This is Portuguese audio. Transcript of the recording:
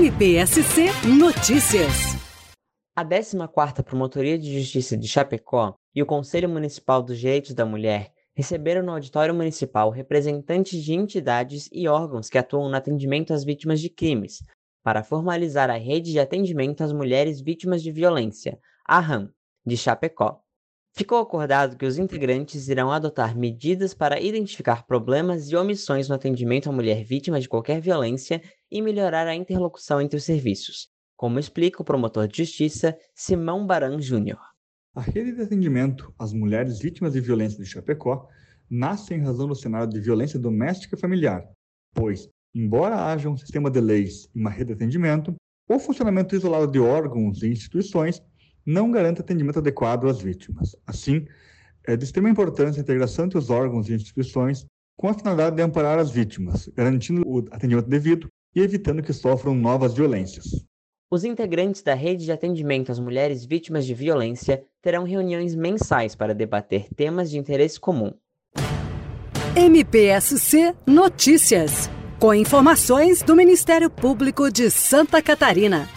MPSC Notícias. A 14ª Promotoria de Justiça de Chapecó e o Conselho Municipal dos Direitos da Mulher receberam no auditório municipal representantes de entidades e órgãos que atuam no atendimento às vítimas de crimes, para formalizar a rede de atendimento às mulheres vítimas de violência, a RAM, de Chapecó. Ficou acordado que os integrantes irão adotar medidas para identificar problemas e omissões no atendimento à mulher vítima de qualquer violência e melhorar a interlocução entre os serviços, como explica o promotor de justiça Simão Baran Júnior. A rede de atendimento às mulheres vítimas de violência de Chapecó nasce em razão do cenário de violência doméstica e familiar, pois, embora haja um sistema de leis e uma rede de atendimento, o funcionamento isolado de órgãos e instituições não garante atendimento adequado às vítimas. Assim, é de extrema importância a integração entre os órgãos e instituições com a finalidade de amparar as vítimas, garantindo o atendimento devido e evitando que sofram novas violências. Os integrantes da rede de atendimento às mulheres vítimas de violência terão reuniões mensais para debater temas de interesse comum. MPSC Notícias, com informações do Ministério Público de Santa Catarina.